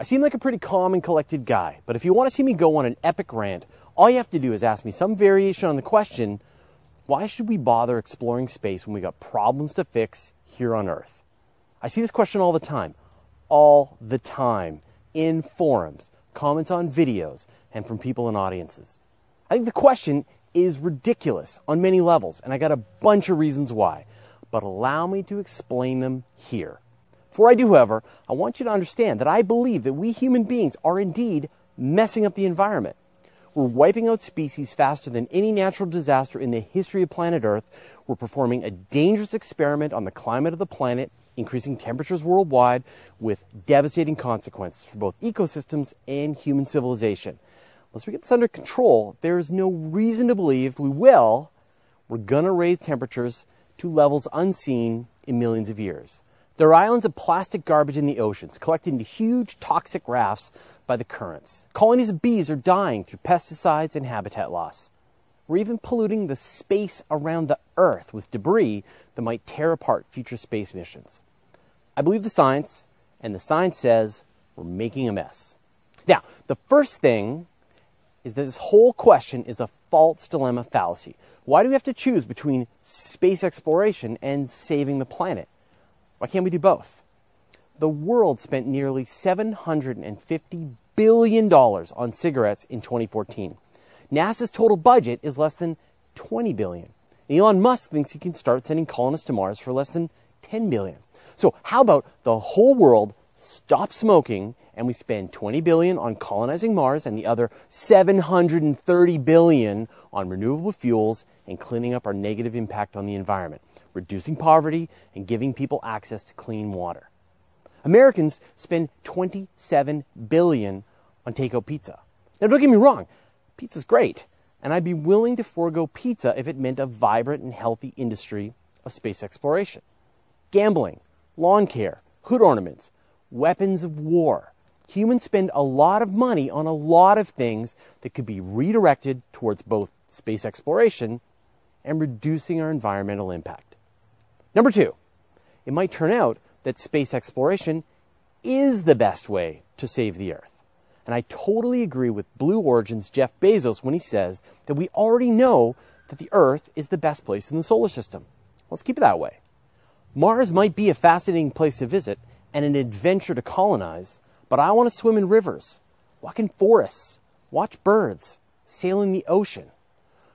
I seem like a pretty calm and collected guy, but if you want to see me go on an epic rant, all you have to do is ask me some variation on the question why should we bother exploring space when we got problems to fix here on Earth? I see this question all the time. All the time. In forums, comments on videos, and from people in audiences. I think the question is ridiculous on many levels, and I got a bunch of reasons why. But allow me to explain them here. Before I do, however, I want you to understand that I believe that we human beings are indeed messing up the environment. We're wiping out species faster than any natural disaster in the history of planet Earth. We're performing a dangerous experiment on the climate of the planet, increasing temperatures worldwide with devastating consequences for both ecosystems and human civilization. Unless we get this under control, there is no reason to believe we will. We're going to raise temperatures to levels unseen in millions of years. There are islands of plastic garbage in the oceans, collected into huge toxic rafts by the currents. Colonies of bees are dying through pesticides and habitat loss. We're even polluting the space around the Earth with debris that might tear apart future space missions. I believe the science, and the science says we're making a mess. Now, the first thing is that this whole question is a false dilemma fallacy. Why do we have to choose between space exploration and saving the planet? Why can't we do both? The world spent nearly $750 billion on cigarettes in 2014. NASA's total budget is less than 20 billion. Elon Musk thinks he can start sending colonists to Mars for less than 10 billion. So how about the whole world stop smoking and we spend 20 billion on colonizing Mars and the other 730 billion on renewable fuels and cleaning up our negative impact on the environment, reducing poverty and giving people access to clean water. Americans spend 27 billion on takeout pizza. Now don't get me wrong, pizza's great, and I'd be willing to forego pizza if it meant a vibrant and healthy industry of space exploration. Gambling, lawn care, hood ornaments, weapons of war, humans spend a lot of money on a lot of things that could be redirected towards both space exploration and reducing our environmental impact. Number two, it might turn out that space exploration is the best way to save the Earth. And I totally agree with Blue Origin's Jeff Bezos when he says that we already know that the Earth is the best place in the solar system. Let's keep it that way. Mars might be a fascinating place to visit and an adventure to colonize, but I want to swim in rivers, walk in forests, watch birds, sail in the ocean.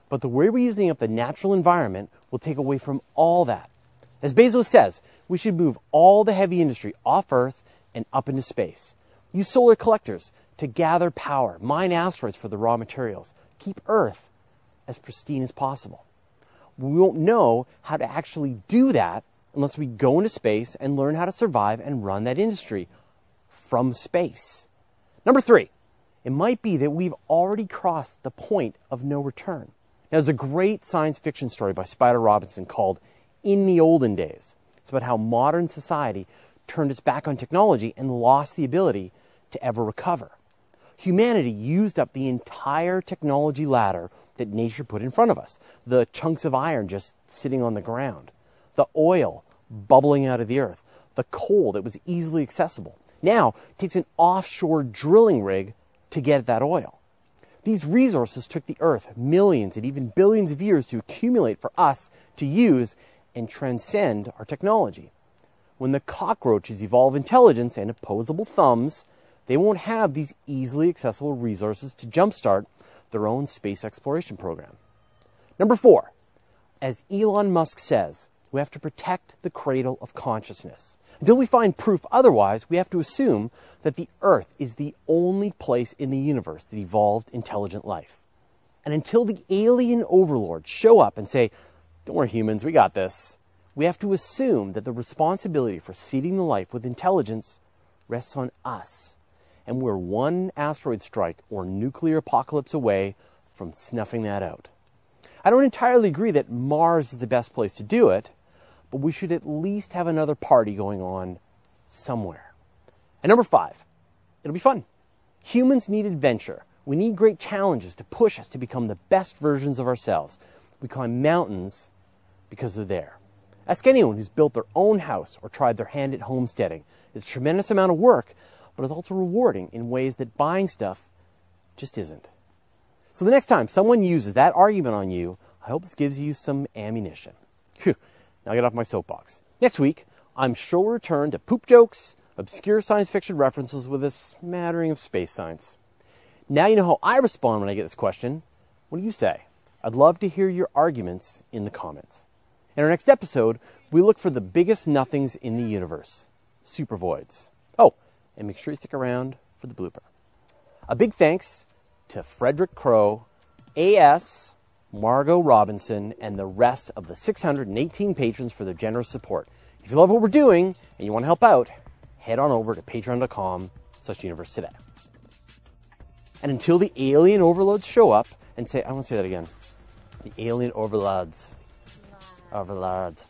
But the way we're using up the natural environment will take away from all that. As Bezos says, we should move all the heavy industry off Earth and up into space. Use solar collectors to gather power, mine asteroids for the raw materials, keep Earth as pristine as possible. We won't know how to actually do that unless we go into space and learn how to survive and run that industry from space. Number three, it might be that we've already crossed the point of no return. Now, there's a great science fiction story by Spider Robinson called In the Olden Days. It's about how modern society turned its back on technology and lost the ability to ever recover. Humanity used up the entire technology ladder that nature put in front of us. The chunks of iron just sitting on the ground, the oil bubbling out of the earth, the coal that was easily accessible, now takes an offshore drilling rig to get that oil. These resources took the Earth millions and even billions of years to accumulate for us to use and transcend our technology. When the cockroaches evolve intelligence and opposable thumbs, they won't have these easily accessible resources to jumpstart their own space exploration program. Number four, as Elon Musk says, we have to protect the cradle of consciousness. Until we find proof otherwise, we have to assume that the Earth is the only place in the universe that evolved intelligent life. And until the alien overlords show up and say, Don't worry, humans, we got this, we have to assume that the responsibility for seeding the life with intelligence rests on us. And we're one asteroid strike or nuclear apocalypse away from snuffing that out. I don't entirely agree that Mars is the best place to do it, but we should at least have another party going on somewhere. And number five, it'll be fun. Humans need adventure. We need great challenges to push us to become the best versions of ourselves. We climb mountains because they're there. Ask anyone who's built their own house or tried their hand at homesteading. It's a tremendous amount of work, but it's also rewarding in ways that buying stuff just isn't. So the next time someone uses that argument on you, I hope this gives you some ammunition. Now get off my soapbox. Next week, I'm sure we'll return to poop jokes, obscure science fiction references with a smattering of space science. Now you know how I respond when I get this question. What do you say? I'd love to hear your arguments in the comments. In our next episode, we look for the biggest nothings in the universe supervoids. Oh, and make sure you stick around for the blooper. A big thanks to Frederick Crow, AS, Margot Robinson, and the rest of the 618 patrons for their generous support. If you love what we're doing and you want to help out, head on over to patreon.com slash universe today. And until the alien overloads show up and say, I want to say that again. The alien overlords. Overlords.